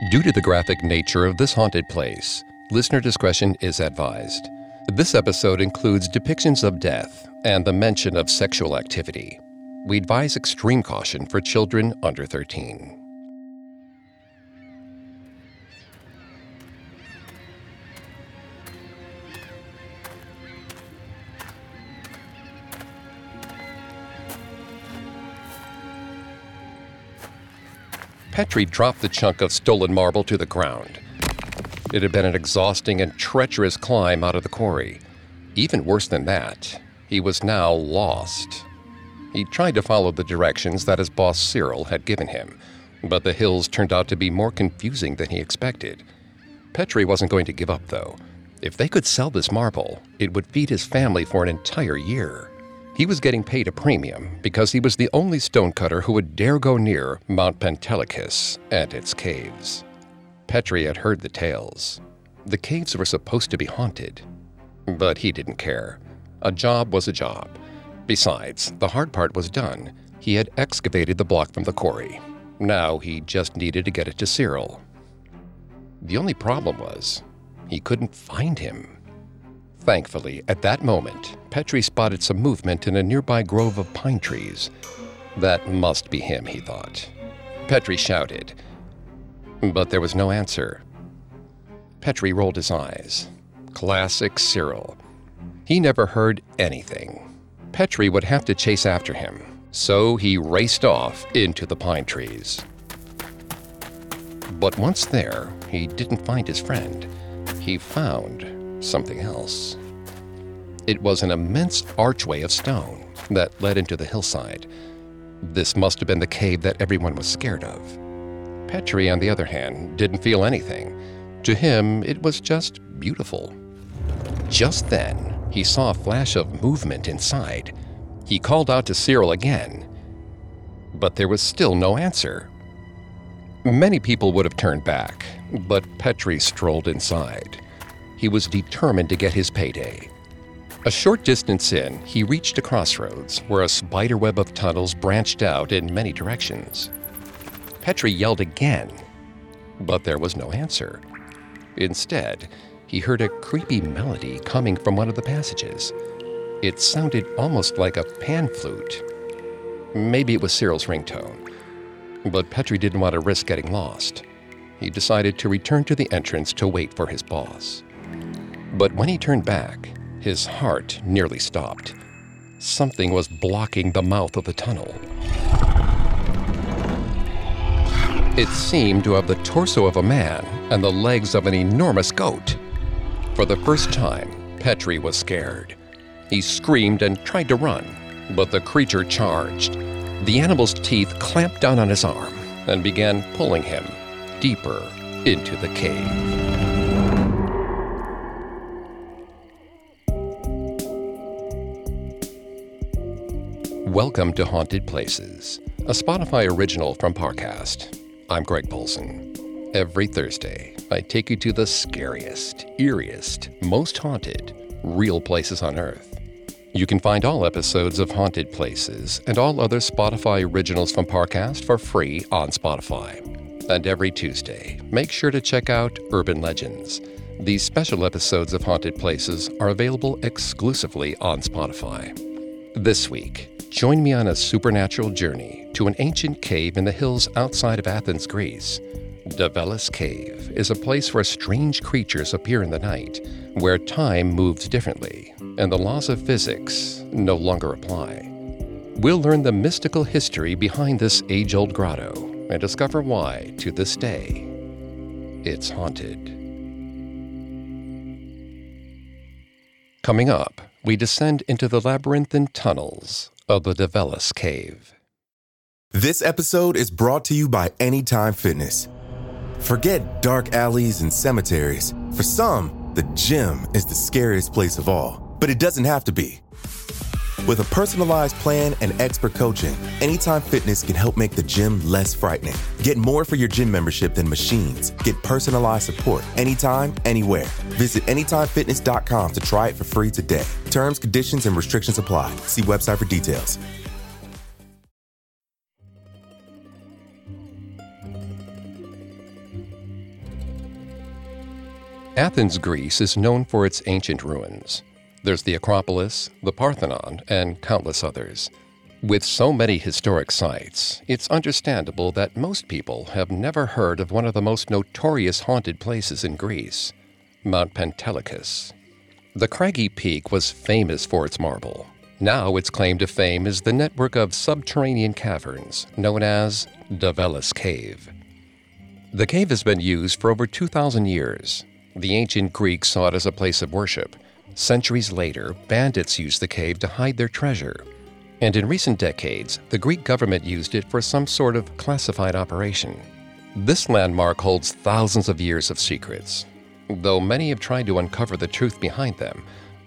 Due to the graphic nature of this haunted place, listener discretion is advised. This episode includes depictions of death and the mention of sexual activity. We advise extreme caution for children under 13. Petrie dropped the chunk of stolen marble to the ground. It had been an exhausting and treacherous climb out of the quarry. Even worse than that, he was now lost. He tried to follow the directions that his boss Cyril had given him, but the hills turned out to be more confusing than he expected. Petrie wasn't going to give up, though. If they could sell this marble, it would feed his family for an entire year. He was getting paid a premium because he was the only stonecutter who would dare go near Mount Pentelicus and its caves. Petrie had heard the tales. The caves were supposed to be haunted. But he didn't care. A job was a job. Besides, the hard part was done. He had excavated the block from the quarry. Now he just needed to get it to Cyril. The only problem was, he couldn't find him. Thankfully, at that moment, Petrie spotted some movement in a nearby grove of pine trees. That must be him, he thought. Petrie shouted, but there was no answer. Petrie rolled his eyes. Classic Cyril. He never heard anything. Petrie would have to chase after him, so he raced off into the pine trees. But once there, he didn't find his friend. He found something else. It was an immense archway of stone that led into the hillside. This must have been the cave that everyone was scared of. Petrie, on the other hand, didn't feel anything. To him, it was just beautiful. Just then, he saw a flash of movement inside. He called out to Cyril again, but there was still no answer. Many people would have turned back, but Petrie strolled inside. He was determined to get his payday. A short distance in, he reached a crossroads where a spiderweb of tunnels branched out in many directions. Petrie yelled again, but there was no answer. Instead, he heard a creepy melody coming from one of the passages. It sounded almost like a pan flute. Maybe it was Cyril's ringtone. But Petrie didn't want to risk getting lost. He decided to return to the entrance to wait for his boss. But when he turned back, his heart nearly stopped. Something was blocking the mouth of the tunnel. It seemed to have the torso of a man and the legs of an enormous goat. For the first time, Petrie was scared. He screamed and tried to run, but the creature charged. The animal's teeth clamped down on his arm and began pulling him deeper into the cave. Welcome to Haunted Places, a Spotify original from Parcast. I'm Greg Polcyn. Every Thursday, I take you to the scariest, eeriest, most haunted, real places on Earth. You can find all episodes of Haunted Places and all other Spotify originals from Parcast for free on Spotify. And every Tuesday, make sure to check out Urban Legends. These special episodes of Haunted Places are available exclusively on Spotify. This week, Join me on a supernatural journey to an ancient cave in the hills outside of Athens, Greece. Davelis Cave is a place where strange creatures appear in the night, where time moves differently, and the laws of physics no longer apply. We'll learn the mystical history behind this age old grotto and discover why, to this day, it's haunted. Coming up, we descend into the labyrinthine tunnels of the Davelis Cave. This episode is brought to you by Anytime Fitness. Forget dark alleys and cemeteries. For some, the gym is the scariest place of all, but it doesn't have to be. With a personalized plan and expert coaching, Anytime Fitness can help make the gym less frightening. Get more for your gym membership than machines. Get personalized support anytime, anywhere. Visit AnytimeFitness.com to try it for free today. Terms, conditions, and restrictions apply. See website for details. Athens, Greece is known for its ancient ruins. There's the Acropolis, the Parthenon, and countless others. With so many historic sites, it's understandable that most people have never heard of one of the most notorious haunted places in Greece, Mount Pentelicus. The craggy peak was famous for its marble. Now its claim to fame is the network of subterranean caverns known as Davelis Cave. The cave has been used for over 2,000 years. The ancient Greeks saw it as a place of worship. Centuries later, bandits used the cave to hide their treasure. And in recent decades, the Greek government used it for some sort of classified operation. This landmark holds thousands of years of secrets. Though many have tried to uncover the truth behind them,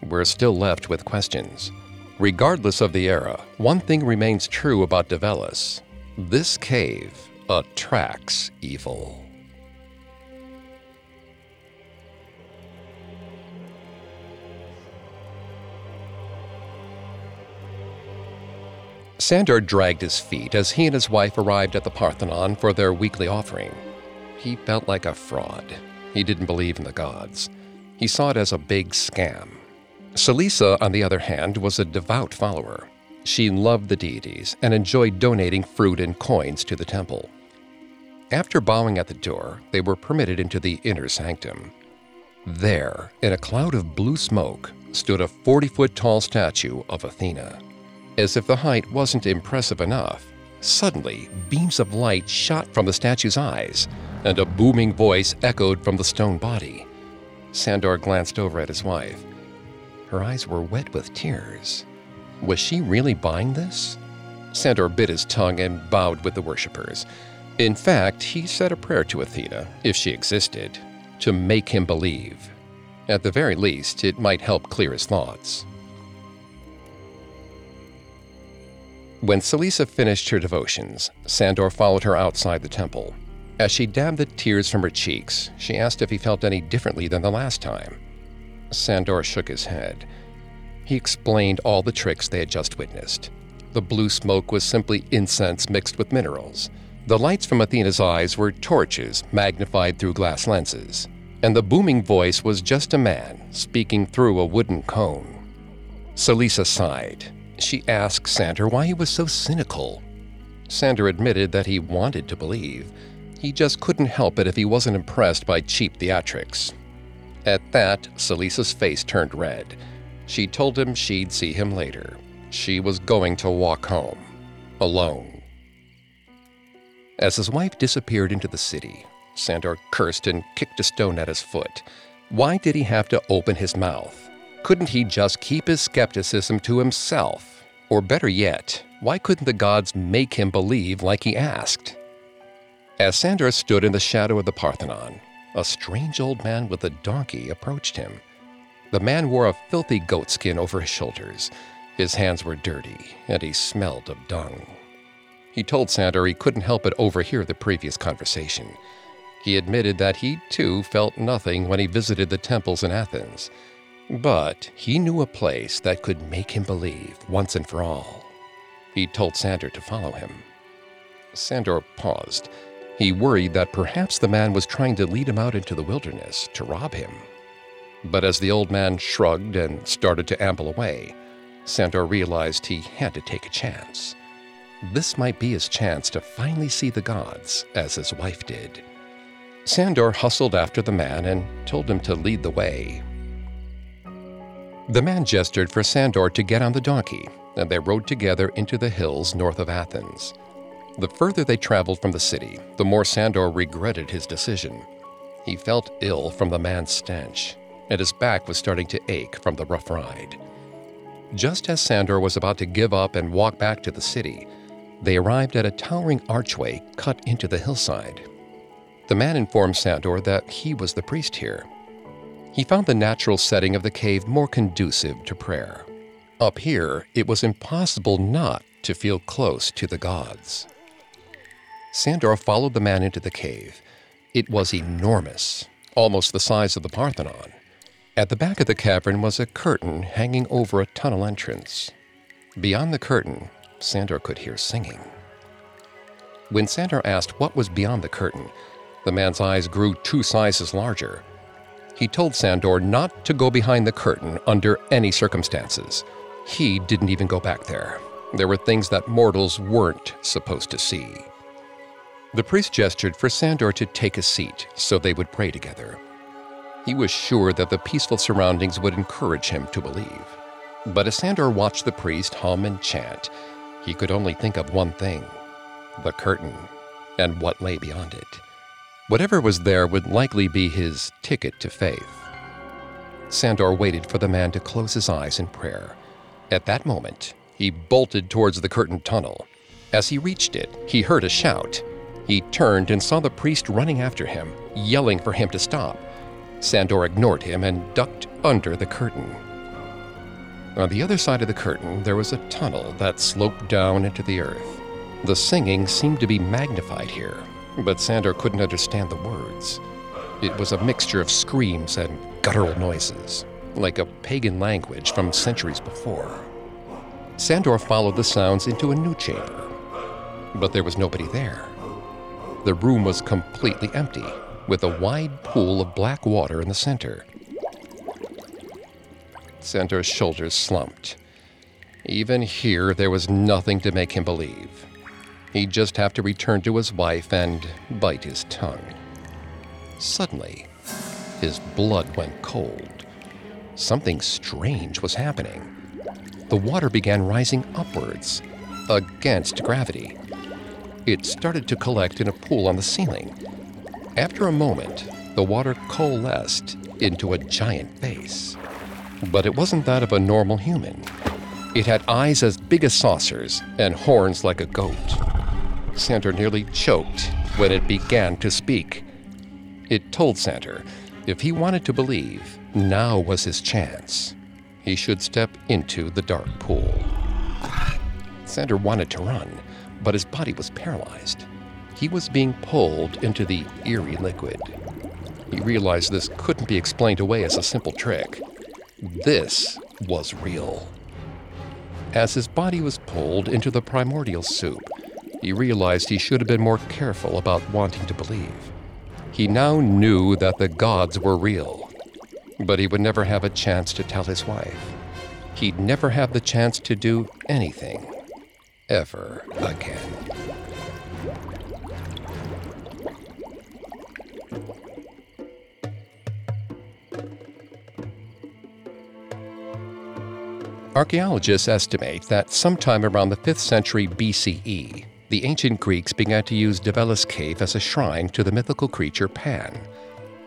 we're still left with questions. Regardless of the era, one thing remains true about Davelis this cave attracts evil. Sandor dragged his feet as he and his wife arrived at the Parthenon for their weekly offering. He felt like a fraud. He didn't believe in the gods. He saw it as a big scam. Salisa, on the other hand, was a devout follower. She loved the deities and enjoyed donating fruit and coins to the temple. After bowing at the door, they were permitted into the inner sanctum. There, in a cloud of blue smoke, stood a 40 foot tall statue of Athena. As if the height wasn't impressive enough, suddenly beams of light shot from the statue's eyes, and a booming voice echoed from the stone body. Sandor glanced over at his wife. Her eyes were wet with tears. Was she really buying this? Sandor bit his tongue and bowed with the worshippers. In fact, he said a prayer to Athena, if she existed, to make him believe. At the very least, it might help clear his thoughts. When Salisa finished her devotions, Sandor followed her outside the temple. As she dabbed the tears from her cheeks, she asked if he felt any differently than the last time. Sandor shook his head. He explained all the tricks they had just witnessed. The blue smoke was simply incense mixed with minerals. The lights from Athena's eyes were torches magnified through glass lenses. And the booming voice was just a man speaking through a wooden cone. Salisa sighed she asked Sandor why he was so cynical. Sandor admitted that he wanted to believe. He just couldn't help it if he wasn't impressed by cheap theatrics. At that, Salisa's face turned red. She told him she'd see him later. She was going to walk home. Alone. As his wife disappeared into the city, Sandor cursed and kicked a stone at his foot. Why did he have to open his mouth? Couldn't he just keep his skepticism to himself? Or better yet, why couldn't the gods make him believe like he asked? As Sandor stood in the shadow of the Parthenon, a strange old man with a donkey approached him. The man wore a filthy goatskin over his shoulders. His hands were dirty, and he smelled of dung. He told Sandor he couldn't help but overhear the previous conversation. He admitted that he, too, felt nothing when he visited the temples in Athens. But he knew a place that could make him believe once and for all. He told Sandor to follow him. Sandor paused. He worried that perhaps the man was trying to lead him out into the wilderness to rob him. But as the old man shrugged and started to amble away, Sandor realized he had to take a chance. This might be his chance to finally see the gods as his wife did. Sandor hustled after the man and told him to lead the way, the man gestured for Sandor to get on the donkey, and they rode together into the hills north of Athens. The further they traveled from the city, the more Sandor regretted his decision. He felt ill from the man's stench, and his back was starting to ache from the rough ride. Just as Sandor was about to give up and walk back to the city, they arrived at a towering archway cut into the hillside. The man informed Sandor that he was the priest here he found the natural setting of the cave more conducive to prayer. Up here, it was impossible not to feel close to the gods. Sandor followed the man into the cave. It was enormous, almost the size of the Parthenon. At the back of the cavern was a curtain hanging over a tunnel entrance. Beyond the curtain, Sandor could hear singing. When Sandor asked what was beyond the curtain, the man's eyes grew two sizes larger He told Sandor not to go behind the curtain under any circumstances. He didn't even go back there. There were things that mortals weren't supposed to see. The priest gestured for Sandor to take a seat so they would pray together. He was sure that the peaceful surroundings would encourage him to believe. But as Sandor watched the priest hum and chant, he could only think of one thing the curtain and what lay beyond it. Whatever was there would likely be his ticket to faith. Sandor waited for the man to close his eyes in prayer. At that moment, he bolted towards the curtained tunnel. As he reached it, he heard a shout. He turned and saw the priest running after him, yelling for him to stop. Sandor ignored him and ducked under the curtain. On the other side of the curtain, there was a tunnel that sloped down into the earth. The singing seemed to be magnified here, but Sandor couldn't understand the words. It was a mixture of screams and guttural noises, like a pagan language from centuries before. Sandor followed the sounds into a new chamber, but there was nobody there. The room was completely empty, with a wide pool of black water in the center. Sandor's shoulders slumped. Even here, there was nothing to make him believe. He'd just have to return to his wife and bite his tongue. Suddenly, his blood went cold. Something strange was happening. The water began rising upwards, against gravity. It started to collect in a pool on the ceiling. After a moment, the water coalesced into a giant face. But it wasn't that of a normal human. It had eyes as big as saucers and horns like a goat. Sandor nearly choked when it began to speak. It told Sandor if he wanted to believe, now was his chance. He should step into the dark pool. Sandor wanted to run, but his body was paralyzed. He was being pulled into the eerie liquid. He realized this couldn't be explained away as a simple trick. This was real. As his body was pulled into the primordial soup, he realized he should have been more careful about wanting to believe. He now knew that the gods were real, but he would never have a chance to tell his wife. He'd never have the chance to do anything ever again. Archaeologists estimate that sometime around the 5th century BCE, the ancient Greeks began to use Davelis Cave as a shrine to the mythical creature Pan.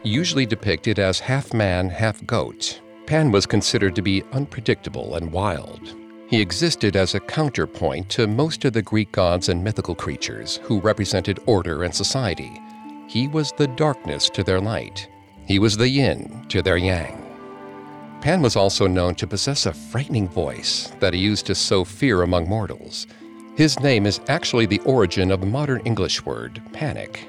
Usually depicted as half man, half goat, Pan was considered to be unpredictable and wild. He existed as a counterpoint to most of the Greek gods and mythical creatures who represented order and society. He was the darkness to their light. He was the yin to their yang. Pan was also known to possess a frightening voice that he used to sow fear among mortals. His name is actually the origin of the modern English word panic,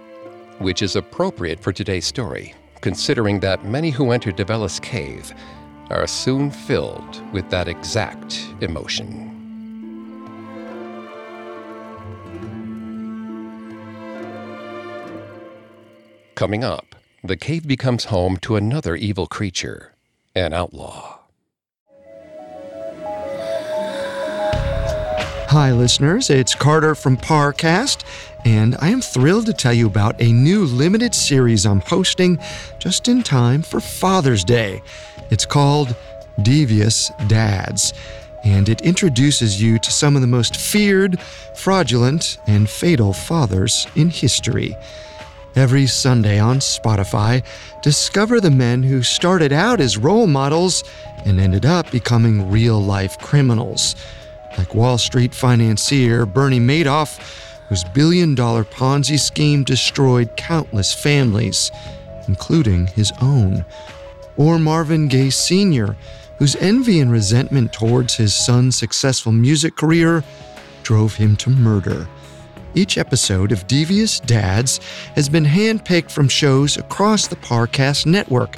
which is appropriate for today's story, considering that many who enter Davelis Cave are soon filled with that exact emotion. Coming up, the cave becomes home to another evil creature, an outlaw. Hi, listeners. It's Carter from Parcast, and I am thrilled to tell you about a new limited series I'm hosting just in time for Father's Day. It's called Devious Dads, and it introduces you to some of the most feared, fraudulent, and fatal fathers in history. Every Sunday on Spotify, discover the men who started out as role models and ended up becoming real life criminals like Wall Street financier Bernie Madoff, whose billion dollar Ponzi scheme destroyed countless families, including his own. Or Marvin Gaye Sr., whose envy and resentment towards his son's successful music career drove him to murder. Each episode of Devious Dads has been handpicked from shows across the Parcast network,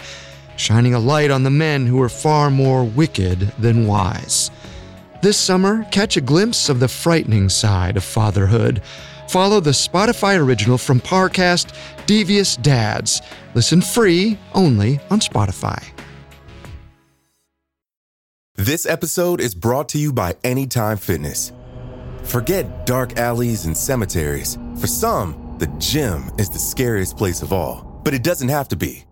shining a light on the men who are far more wicked than wise. This summer, catch a glimpse of the frightening side of fatherhood. follow the Spotify original from Parcast, Devious Dads. Listen free only on Spotify. This episode is brought to you by Anytime Fitness. Forget dark alleys and cemeteries. For some, the gym is the scariest place of all, but it doesn't have to be.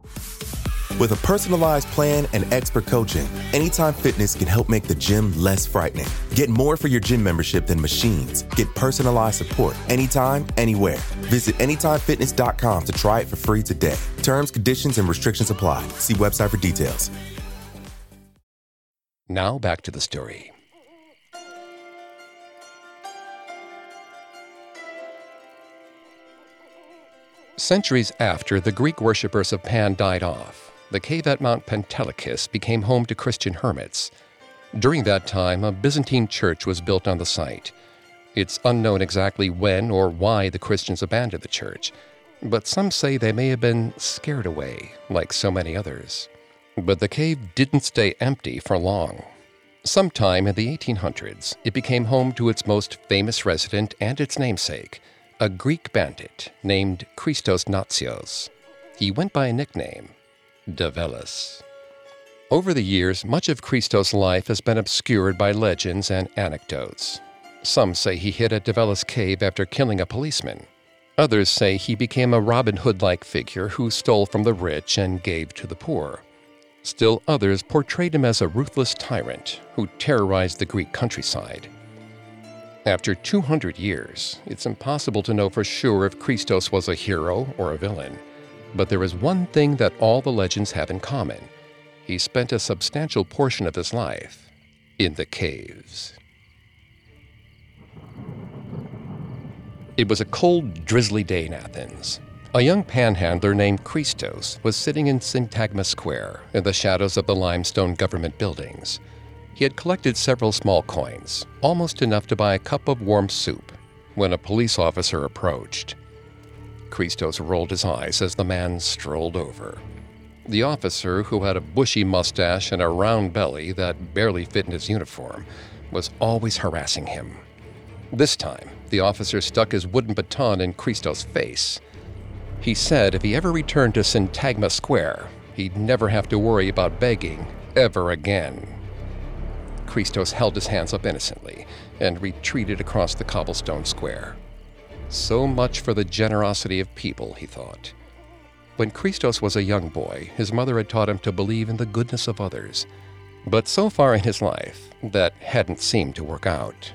With a personalized plan and expert coaching, Anytime Fitness can help make the gym less frightening. Get more for your gym membership than machines. Get personalized support anytime, anywhere. Visit AnytimeFitness.com to try it for free today. Terms, conditions, and restrictions apply. See website for details. Now back to the story. Centuries after the Greek worshippers of Pan died off, the cave at Mount Pentelicus became home to Christian hermits. During that time, a Byzantine church was built on the site. It's unknown exactly when or why the Christians abandoned the church, but some say they may have been scared away, like so many others. But the cave didn't stay empty for long. Sometime in the 1800s, it became home to its most famous resident and its namesake, a Greek bandit named Christos Natsios. He went by a nickname, Davelis. Over the years, much of Christos' life has been obscured by legends and anecdotes. Some say he hid at Davelis Cave after killing a policeman. Others say he became a Robin Hood like figure who stole from the rich and gave to the poor. Still others portrayed him as a ruthless tyrant who terrorized the Greek countryside. After 200 years, it's impossible to know for sure if Christos was a hero or a villain. But there is one thing that all the legends have in common he spent a substantial portion of his life in the caves. It was a cold, drizzly day in Athens. A young panhandler named Christos was sitting in Syntagma Square in the shadows of the limestone government buildings. He had collected several small coins, almost enough to buy a cup of warm soup, when a police officer approached. Christos rolled his eyes as the man strolled over. The officer, who had a bushy mustache and a round belly that barely fit in his uniform, was always harassing him. This time, the officer stuck his wooden baton in Christos' face. He said if he ever returned to Syntagma Square, he'd never have to worry about begging ever again. Christos held his hands up innocently and retreated across the cobblestone square. So much for the generosity of people, he thought. When Christos was a young boy, his mother had taught him to believe in the goodness of others. But so far in his life, that hadn't seemed to work out.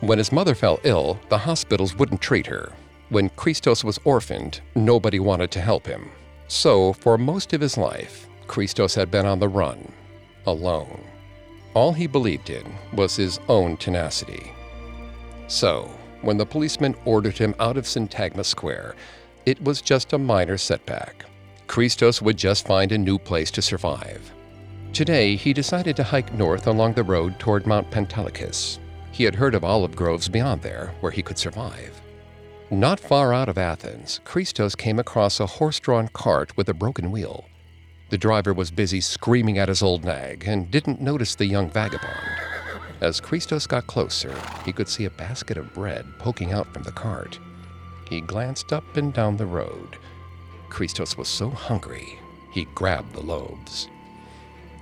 When his mother fell ill, the hospitals wouldn't treat her. When Christos was orphaned, nobody wanted to help him. So, for most of his life, Christos had been on the run, alone. All he believed in was his own tenacity. So, when the policeman ordered him out of Syntagma Square, it was just a minor setback. Christos would just find a new place to survive. Today, he decided to hike north along the road toward Mount Pentelicus. He had heard of olive groves beyond there where he could survive. Not far out of Athens, Christos came across a horse drawn cart with a broken wheel. The driver was busy screaming at his old nag and didn't notice the young vagabond. As Christos got closer, he could see a basket of bread poking out from the cart. He glanced up and down the road. Christos was so hungry, he grabbed the loaves.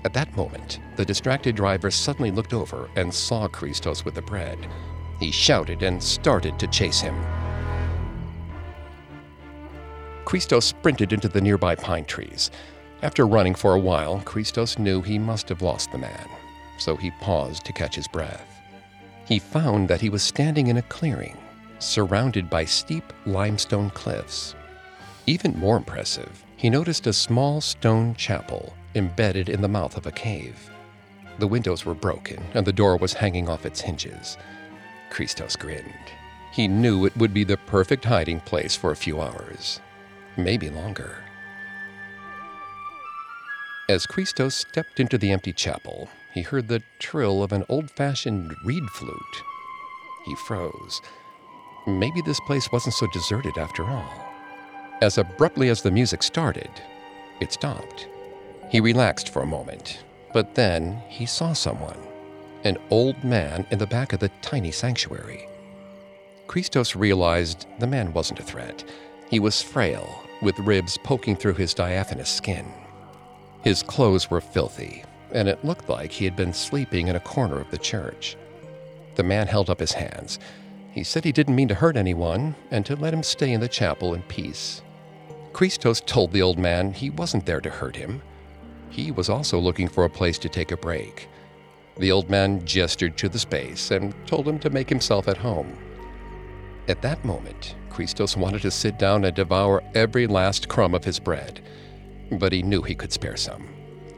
At that moment, the distracted driver suddenly looked over and saw Christos with the bread. He shouted and started to chase him. Christos sprinted into the nearby pine trees. After running for a while, Christos knew he must have lost the man so he paused to catch his breath. He found that he was standing in a clearing, surrounded by steep limestone cliffs. Even more impressive, he noticed a small stone chapel embedded in the mouth of a cave. The windows were broken and the door was hanging off its hinges. Christos grinned. He knew it would be the perfect hiding place for a few hours, maybe longer. As Christos stepped into the empty chapel, he heard the trill of an old fashioned reed flute. He froze. Maybe this place wasn't so deserted after all. As abruptly as the music started, it stopped. He relaxed for a moment, but then he saw someone an old man in the back of the tiny sanctuary. Christos realized the man wasn't a threat. He was frail, with ribs poking through his diaphanous skin. His clothes were filthy, and it looked like he had been sleeping in a corner of the church. The man held up his hands. He said he didn't mean to hurt anyone and to let him stay in the chapel in peace. Christos told the old man he wasn't there to hurt him. He was also looking for a place to take a break. The old man gestured to the space and told him to make himself at home. At that moment, Christos wanted to sit down and devour every last crumb of his bread, but he knew he could spare some.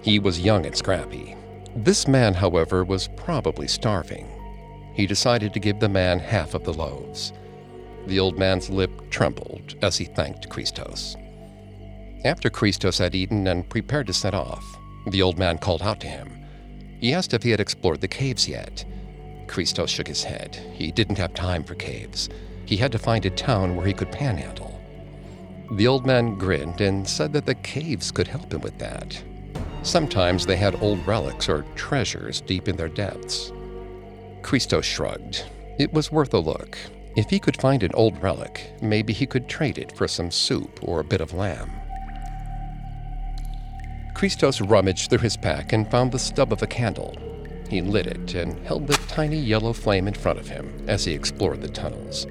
He was young and scrappy. This man, however, was probably starving. He decided to give the man half of the loaves. The old man's lip trembled as he thanked Christos. After Christos had eaten and prepared to set off, the old man called out to him. He asked if he had explored the caves yet. Christos shook his head. He didn't have time for caves. He had to find a town where he could panhandle. The old man grinned and said that the caves could help him with that. Sometimes they had old relics or treasures deep in their depths. Christos shrugged. It was worth a look. If he could find an old relic, maybe he could trade it for some soup or a bit of lamb. Christos rummaged through his pack and found the stub of a candle. He lit it and held the tiny yellow flame in front of him as he explored the tunnels.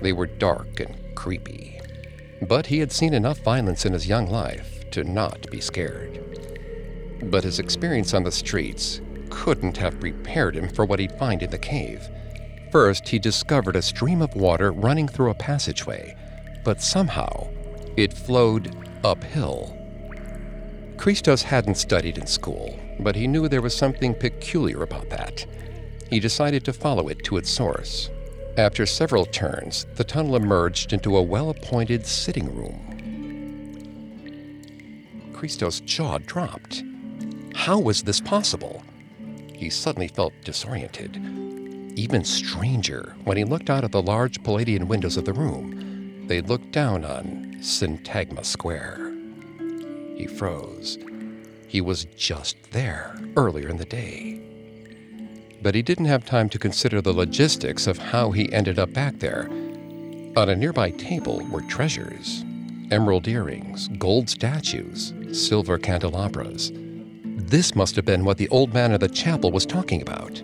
They were dark and creepy. But he had seen enough violence in his young life to not be scared. But his experience on the streets couldn't have prepared him for what he'd find in the cave. First, he discovered a stream of water running through a passageway, but somehow it flowed uphill. Christos hadn't studied in school, but he knew there was something peculiar about that. He decided to follow it to its source. After several turns, the tunnel emerged into a well appointed sitting room. Christos' jaw dropped. How was this possible? He suddenly felt disoriented. Even stranger when he looked out at the large Palladian windows of the room. They looked down on Syntagma Square. He froze. He was just there earlier in the day. But he didn't have time to consider the logistics of how he ended up back there. On a nearby table were treasures emerald earrings, gold statues, silver candelabras. This must have been what the old man of the chapel was talking about.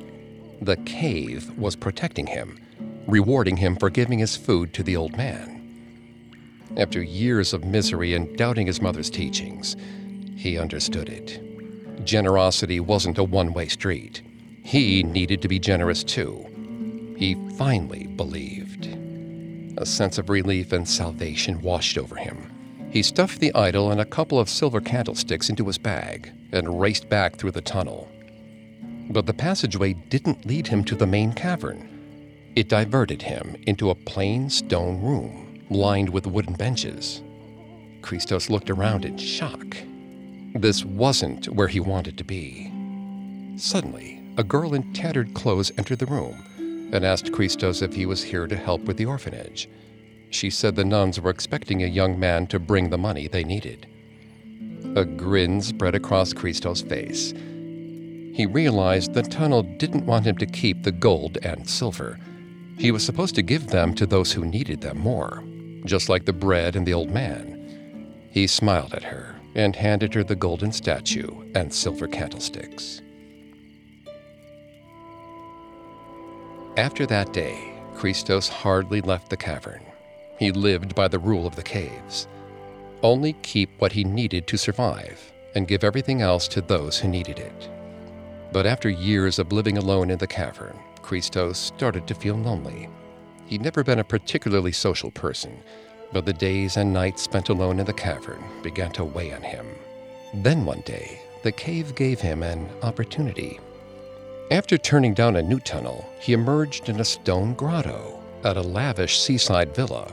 The cave was protecting him, rewarding him for giving his food to the old man. After years of misery and doubting his mother's teachings, he understood it. Generosity wasn't a one way street. He needed to be generous too. He finally believed. A sense of relief and salvation washed over him. He stuffed the idol and a couple of silver candlesticks into his bag and raced back through the tunnel. But the passageway didn't lead him to the main cavern. It diverted him into a plain stone room lined with wooden benches. Christos looked around in shock. This wasn't where he wanted to be. Suddenly, a girl in tattered clothes entered the room and asked Christos if he was here to help with the orphanage. She said the nuns were expecting a young man to bring the money they needed. A grin spread across Christos' face. He realized the tunnel didn't want him to keep the gold and silver. He was supposed to give them to those who needed them more just like the bread and the old man. He smiled at her and handed her the golden statue and silver candlesticks. After that day, Christos hardly left the cavern. He lived by the rule of the caves. Only keep what he needed to survive and give everything else to those who needed it. But after years of living alone in the cavern, Christos started to feel lonely He'd never been a particularly social person, but the days and nights spent alone in the cavern began to weigh on him. Then one day, the cave gave him an opportunity. After turning down a new tunnel, he emerged in a stone grotto at a lavish seaside villa.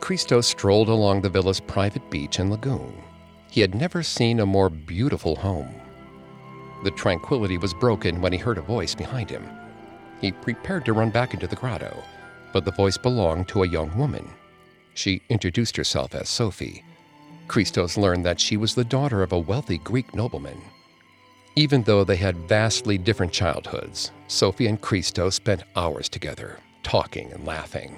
Christos strolled along the villa's private beach and lagoon. He had never seen a more beautiful home. The tranquility was broken when he heard a voice behind him. He prepared to run back into the grotto, but the voice belonged to a young woman. She introduced herself as Sophie. Christos learned that she was the daughter of a wealthy Greek nobleman. Even though they had vastly different childhoods, Sophie and Christos spent hours together, talking and laughing.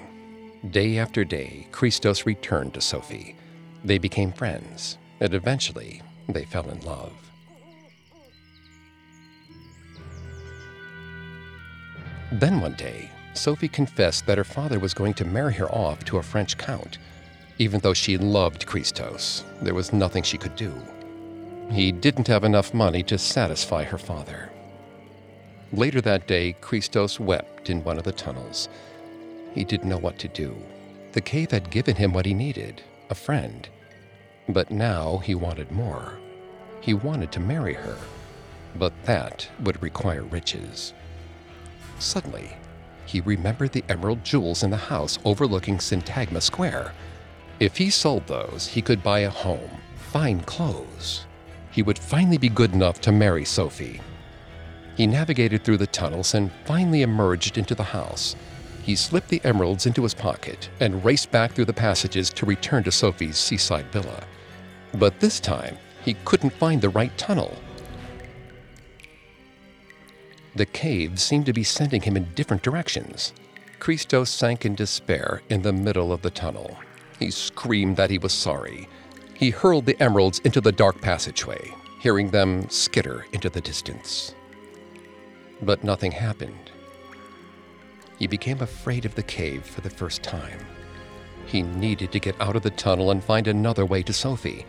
Day after day, Christos returned to Sophie. They became friends, and eventually they fell in love. Then one day, Sophie confessed that her father was going to marry her off to a French count. Even though she loved Christos, there was nothing she could do. He didn't have enough money to satisfy her father. Later that day, Christos wept in one of the tunnels. He didn't know what to do. The cave had given him what he needed a friend. But now he wanted more. He wanted to marry her. But that would require riches. Suddenly, he remembered the emerald jewels in the house overlooking Syntagma Square. If he sold those, he could buy a home, fine clothes. He would finally be good enough to marry Sophie. He navigated through the tunnels and finally emerged into the house. He slipped the emeralds into his pocket and raced back through the passages to return to Sophie's seaside villa. But this time, he couldn't find the right tunnel. The cave seemed to be sending him in different directions. Christos sank in despair in the middle of the tunnel. He screamed that he was sorry. He hurled the emeralds into the dark passageway, hearing them skitter into the distance. But nothing happened. He became afraid of the cave for the first time. He needed to get out of the tunnel and find another way to Sophie.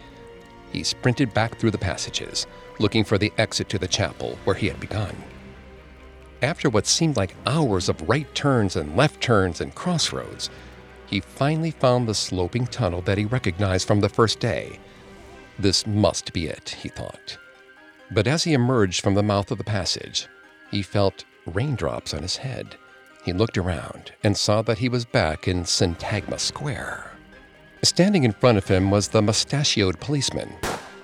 He sprinted back through the passages, looking for the exit to the chapel where he had begun. After what seemed like hours of right turns and left turns and crossroads, he finally found the sloping tunnel that he recognized from the first day. This must be it, he thought. But as he emerged from the mouth of the passage, he felt raindrops on his head. He looked around and saw that he was back in Syntagma Square. Standing in front of him was the mustachioed policeman.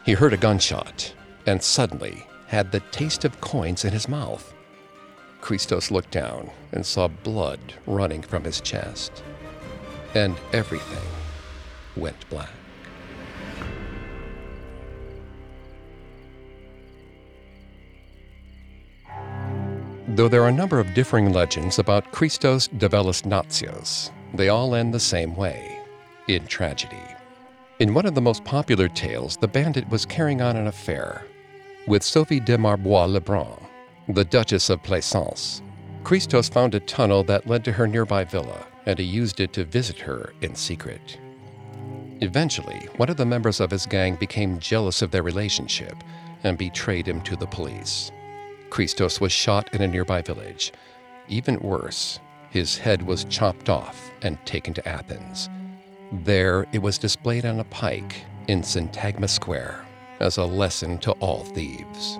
He heard a gunshot and suddenly had the taste of coins in his mouth. Christos looked down and saw blood running from his chest. And everything went black. Though there are a number of differing legends about Christos Davelis Natsios, they all end the same way in tragedy. In one of the most popular tales, the bandit was carrying on an affair with Sophie de Marbois Lebrun, the Duchess of Plaisance. Christos found a tunnel that led to her nearby villa, and he used it to visit her in secret. Eventually, one of the members of his gang became jealous of their relationship and betrayed him to the police. Christos was shot in a nearby village. Even worse, his head was chopped off and taken to Athens. There, it was displayed on a pike in Syntagma Square as a lesson to all thieves.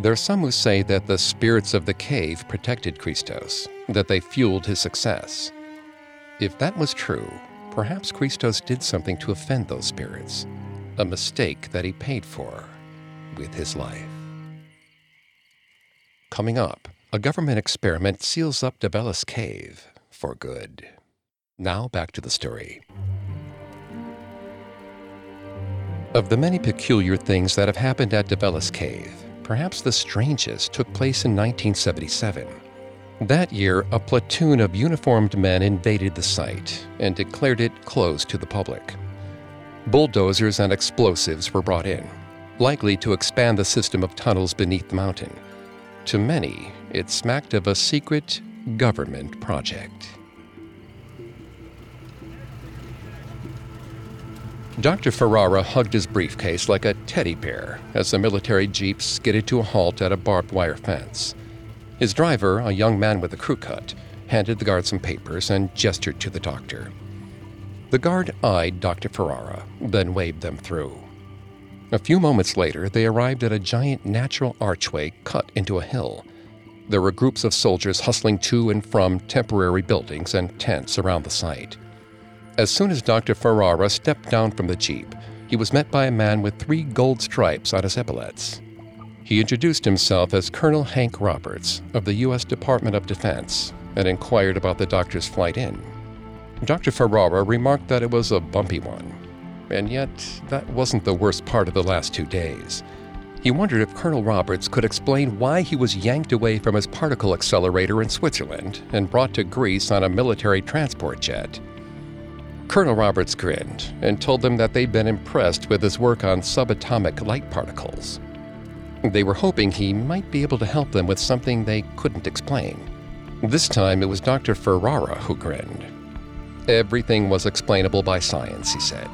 There are some who say that the spirits of the cave protected Christos, that they fueled his success. If that was true, perhaps Christos did something to offend those spirits, a mistake that he paid for with his life. Coming up, a government experiment seals up Davelis Cave for good. Now back to the story. Of the many peculiar things that have happened at Davelis Cave, perhaps the strangest took place in 1977. That year, a platoon of uniformed men invaded the site and declared it closed to the public. Bulldozers and explosives were brought in, likely to expand the system of tunnels beneath the mountain. To many, it smacked of a secret government project. Dr. Ferrara hugged his briefcase like a teddy bear as the military jeep skidded to a halt at a barbed wire fence. His driver, a young man with a crew cut, handed the guard some papers and gestured to the doctor. The guard eyed Dr. Ferrara, then waved them through. A few moments later, they arrived at a giant natural archway cut into a hill. There were groups of soldiers hustling to and from temporary buildings and tents around the site. As soon as Dr. Ferrara stepped down from the jeep, he was met by a man with three gold stripes on his epaulets. He introduced himself as Colonel Hank Roberts of the U.S. Department of Defense and inquired about the doctor's flight in. Dr. Ferrara remarked that it was a bumpy one, and yet that wasn't the worst part of the last two days. He wondered if Colonel Roberts could explain why he was yanked away from his particle accelerator in Switzerland and brought to Greece on a military transport jet. Colonel Roberts grinned and told them that they'd been impressed with his work on subatomic light particles. They were hoping he might be able to help them with something they couldn't explain. This time it was Dr. Ferrara who grinned. Everything was explainable by science, he said.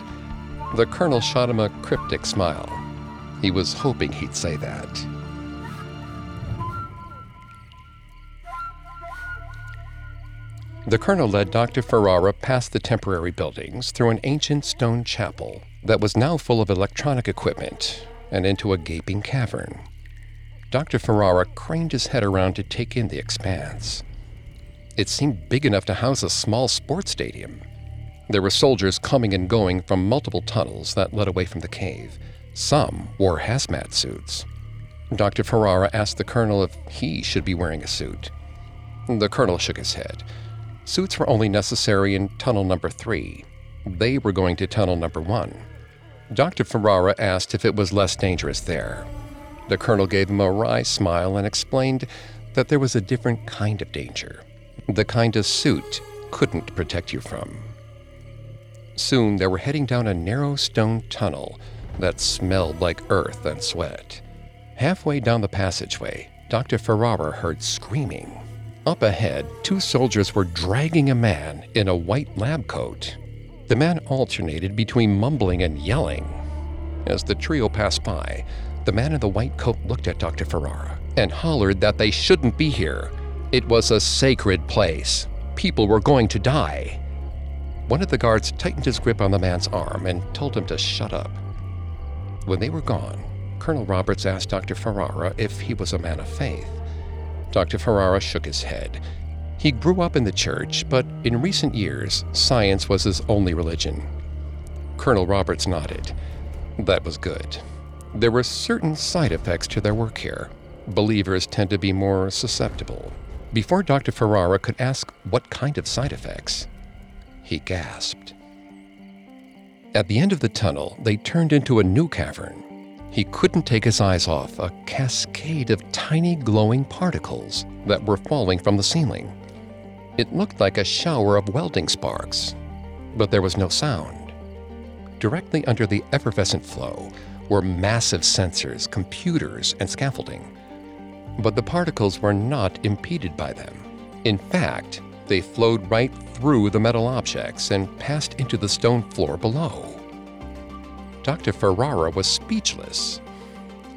The colonel shot him a cryptic smile. He was hoping he'd say that. The colonel led Dr. Ferrara past the temporary buildings through an ancient stone chapel that was now full of electronic equipment and into a gaping cavern. Dr. Ferrara craned his head around to take in the expanse. It seemed big enough to house a small sports stadium. There were soldiers coming and going from multiple tunnels that led away from the cave. Some wore hazmat suits. Dr. Ferrara asked the colonel if he should be wearing a suit. The colonel shook his head. Suits were only necessary in tunnel number three. They were going to tunnel number one. Dr. Ferrara asked if it was less dangerous there. The colonel gave him a wry smile and explained that there was a different kind of danger, the kind a suit couldn't protect you from. Soon they were heading down a narrow stone tunnel that smelled like earth and sweat. Halfway down the passageway, Dr. Ferrara heard screaming. Up ahead, two soldiers were dragging a man in a white lab coat. The man alternated between mumbling and yelling. As the trio passed by, the man in the white coat looked at Dr. Ferrara and hollered that they shouldn't be here. It was a sacred place. People were going to die. One of the guards tightened his grip on the man's arm and told him to shut up. When they were gone, Colonel Roberts asked Dr. Ferrara if he was a man of faith. Dr. Ferrara shook his head. He grew up in the church, but in recent years, science was his only religion. Colonel Roberts nodded. That was good. There were certain side effects to their work here. Believers tend to be more susceptible. Before Dr. Ferrara could ask what kind of side effects, he gasped. At the end of the tunnel, they turned into a new cavern. He couldn't take his eyes off a cascade of tiny glowing particles that were falling from the ceiling. It looked like a shower of welding sparks, but there was no sound. Directly under the effervescent flow were massive sensors, computers, and scaffolding. But the particles were not impeded by them. In fact, they flowed right through the metal objects and passed into the stone floor below. Dr. Ferrara was speechless.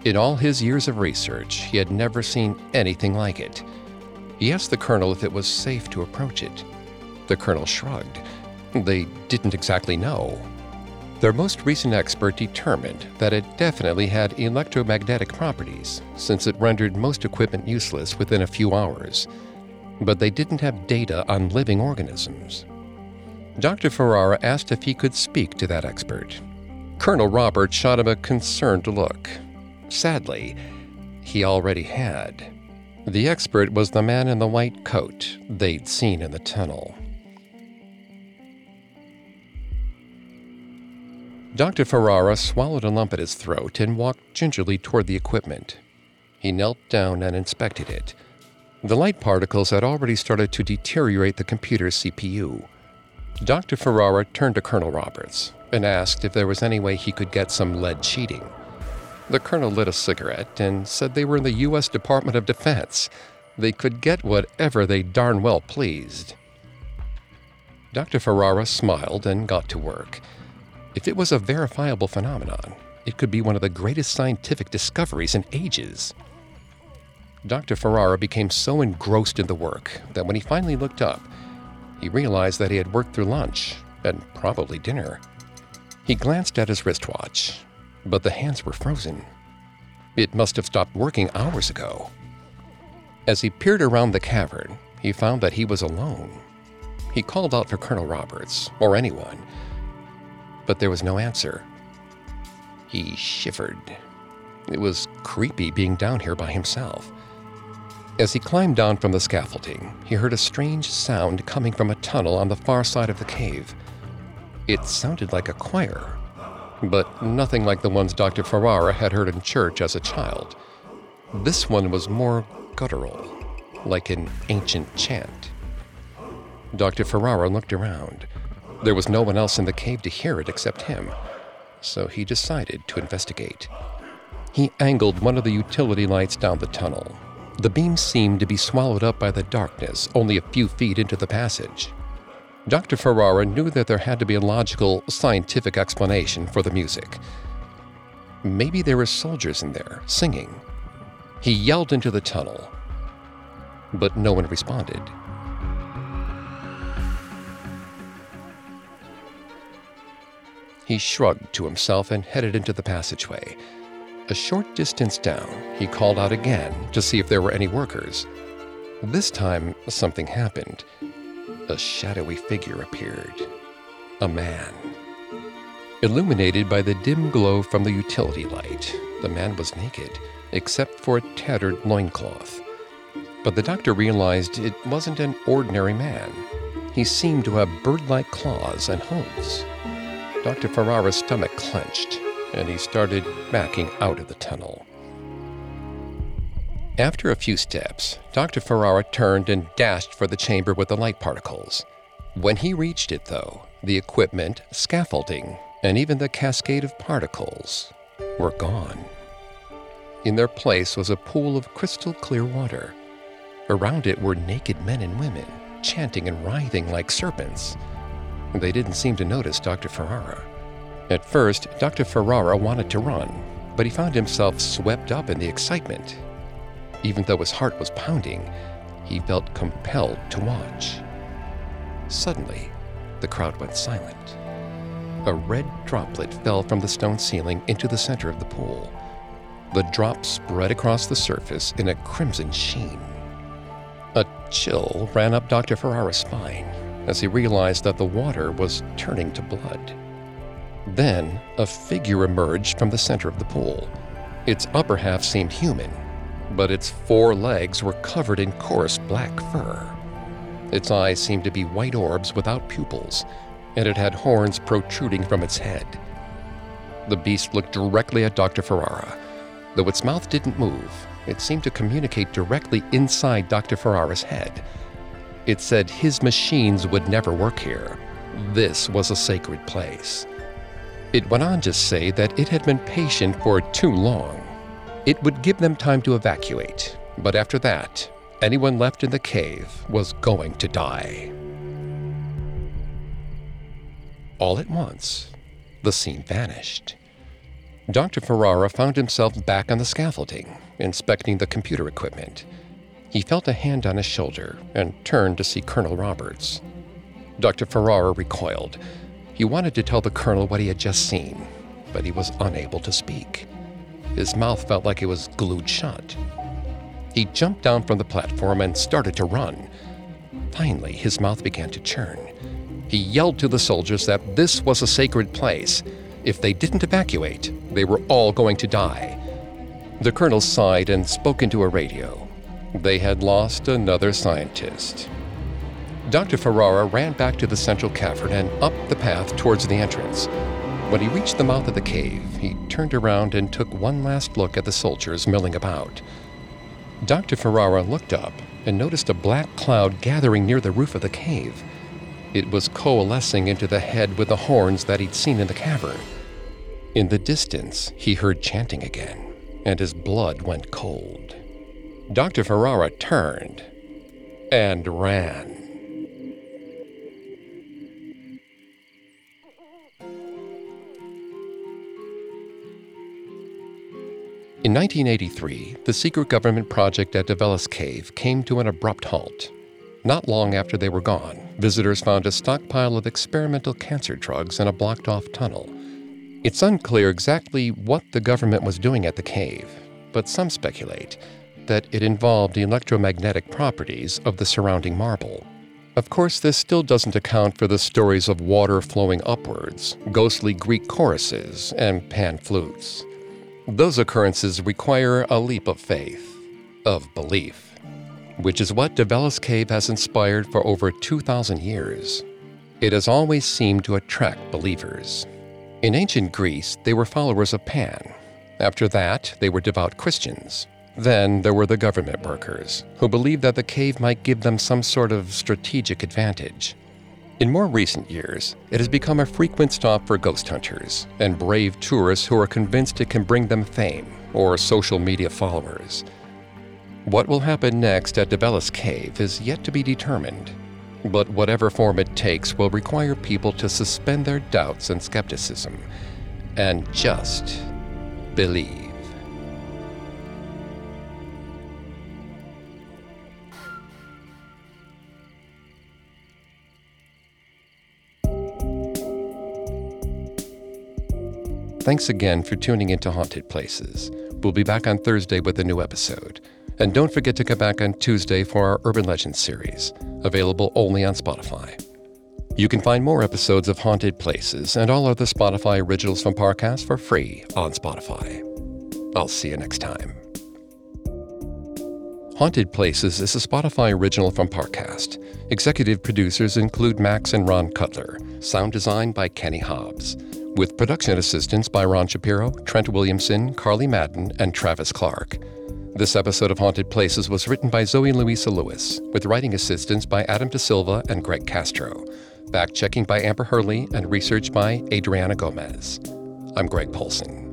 In all his years of research, he had never seen anything like it. He asked the colonel if it was safe to approach it. The colonel shrugged. They didn't exactly know. Their most recent expert determined that it definitely had electromagnetic properties, since it rendered most equipment useless within a few hours but they didn't have data on living organisms. Dr. Ferrara asked if he could speak to that expert. Colonel Robert shot him a concerned look. Sadly, he already had. The expert was the man in the white coat they'd seen in the tunnel. Dr. Ferrara swallowed a lump at his throat and walked gingerly toward the equipment. He knelt down and inspected it. The light particles had already started to deteriorate the computer's CPU. Dr. Ferrara turned to Colonel Roberts and asked if there was any way he could get some lead sheeting. The colonel lit a cigarette and said they were in the U.S. Department of Defense. They could get whatever they darn well pleased. Dr. Ferrara smiled and got to work. If it was a verifiable phenomenon, it could be one of the greatest scientific discoveries in ages. Dr. Ferrara became so engrossed in the work that when he finally looked up, he realized that he had worked through lunch and probably dinner. He glanced at his wristwatch, but the hands were frozen. It must have stopped working hours ago. As he peered around the cavern, he found that he was alone. He called out for Colonel Roberts or anyone, but there was no answer. He shivered. It was creepy being down here by himself. As he climbed down from the scaffolding, he heard a strange sound coming from a tunnel on the far side of the cave. It sounded like a choir. but nothing like the ones Dr. Ferrara had heard in church as a child. This one was more guttural, like an ancient chant. Dr. Ferrara looked around. There was no one else in the cave to hear it except him, so he decided to investigate. He angled one of the utility lights down the tunnel. The beam seemed to be swallowed up by the darkness only a few feet into the passage. Dr. Ferrara knew that there had to be a logical, scientific explanation for the music. Maybe there were soldiers in there, singing. He yelled into the tunnel, but no one responded. He shrugged to himself and headed into the passageway. A short distance down, he called out again to see if there were any workers. This time, something happened a shadowy figure appeared. A man. Illuminated by the dim glow from the utility light, the man was naked, except for a tattered loincloth. But the doctor realized it wasn't an ordinary man. He seemed to have bird like claws and hooves. Dr. Ferrara's stomach clenched, and he started backing out of the tunnel. After a few steps, Dr. Ferrara turned and dashed for the chamber with the light particles. When he reached it, though, the equipment, scaffolding, and even the cascade of particles were gone. In their place was a pool of crystal clear water. Around it were naked men and women, chanting and writhing like serpents. They didn't seem to notice Dr. Ferrara. At first, Dr. Ferrara wanted to run, but he found himself swept up in the excitement even though his heart was pounding, he felt compelled to watch. Suddenly, the crowd went silent. A red droplet fell from the stone ceiling into the center of the pool. The drop spread across the surface in a crimson sheen. A chill ran up Dr. Ferrara's spine as he realized that the water was turning to blood. Then, a figure emerged from the center of the pool. Its upper half seemed human, but its four legs were covered in coarse black fur. Its eyes seemed to be white orbs without pupils, and it had horns protruding from its head. The beast looked directly at Dr. Ferrara. Though its mouth didn't move, it seemed to communicate directly inside Dr. Ferrara's head. It said his machines would never work here. This was a sacred place. It went on to say that it had been patient for too long it would give them time to evacuate, but after that, anyone left in the cave was going to die. All at once, the scene vanished. Dr. Ferrara found himself back on the scaffolding, inspecting the computer equipment. He felt a hand on his shoulder and turned to see Colonel Roberts. Dr. Ferrara recoiled. He wanted to tell the colonel what he had just seen, but he was unable to speak. His mouth felt like it was glued shut. He jumped down from the platform and started to run. Finally, his mouth began to churn. He yelled to the soldiers that this was a sacred place. If they didn't evacuate, they were all going to die. The colonel sighed and spoke into a radio. They had lost another scientist. Dr. Ferrara ran back to the central cavern and up the path towards the entrance. When he reached the mouth of the cave, he turned around and took one last look at the soldiers milling about. Dr. Ferrara looked up and noticed a black cloud gathering near the roof of the cave. It was coalescing into the head with the horns that he'd seen in the cavern. In the distance, he heard chanting again, and his blood went cold. Dr. Ferrara turned and ran. In 1983, the secret government project at Davelis Cave came to an abrupt halt. Not long after they were gone, visitors found a stockpile of experimental cancer drugs in a blocked off tunnel. It's unclear exactly what the government was doing at the cave, but some speculate that it involved the electromagnetic properties of the surrounding marble. Of course, this still doesn't account for the stories of water flowing upwards, ghostly Greek choruses, and pan flutes. Those occurrences require a leap of faith, of belief, which is what Davelis Cave has inspired for over 2,000 years. It has always seemed to attract believers. In ancient Greece, they were followers of Pan. After that, they were devout Christians. Then there were the government workers, who believed that the cave might give them some sort of strategic advantage. In more recent years, it has become a frequent stop for ghost hunters and brave tourists who are convinced it can bring them fame or social media followers. What will happen next at Davelis Cave is yet to be determined, but whatever form it takes will require people to suspend their doubts and skepticism and just believe. Thanks again for tuning into Haunted Places. We'll be back on Thursday with a new episode. And don't forget to come back on Tuesday for our Urban Legends series, available only on Spotify. You can find more episodes of Haunted Places and all other Spotify originals from Parcast for free on Spotify. I'll see you next time. Haunted Places is a Spotify original from Parcast. Executive producers include Max and Ron Cutler. Sound design by Kenny Hobbs. With production assistance by Ron Shapiro, Trent Williamson, Carly Madden, and Travis Clark. This episode of Haunted Places was written by Zoe Louisa Lewis, with writing assistance by Adam De Silva and Greg Castro. Fact checking by Amber Hurley and research by Adriana Gomez. I'm Greg Polcyn.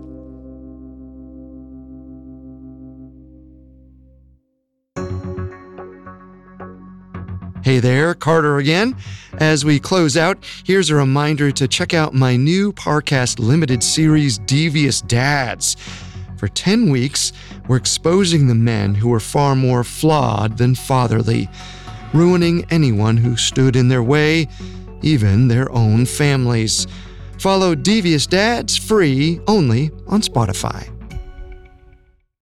Hey there, Carter again. As we close out, here's a reminder to check out my new Parcast limited series, Devious Dads. For 10 weeks, we're exposing the men who are far more flawed than fatherly, ruining anyone who stood in their way, even their own families. Follow Devious Dads free only on Spotify.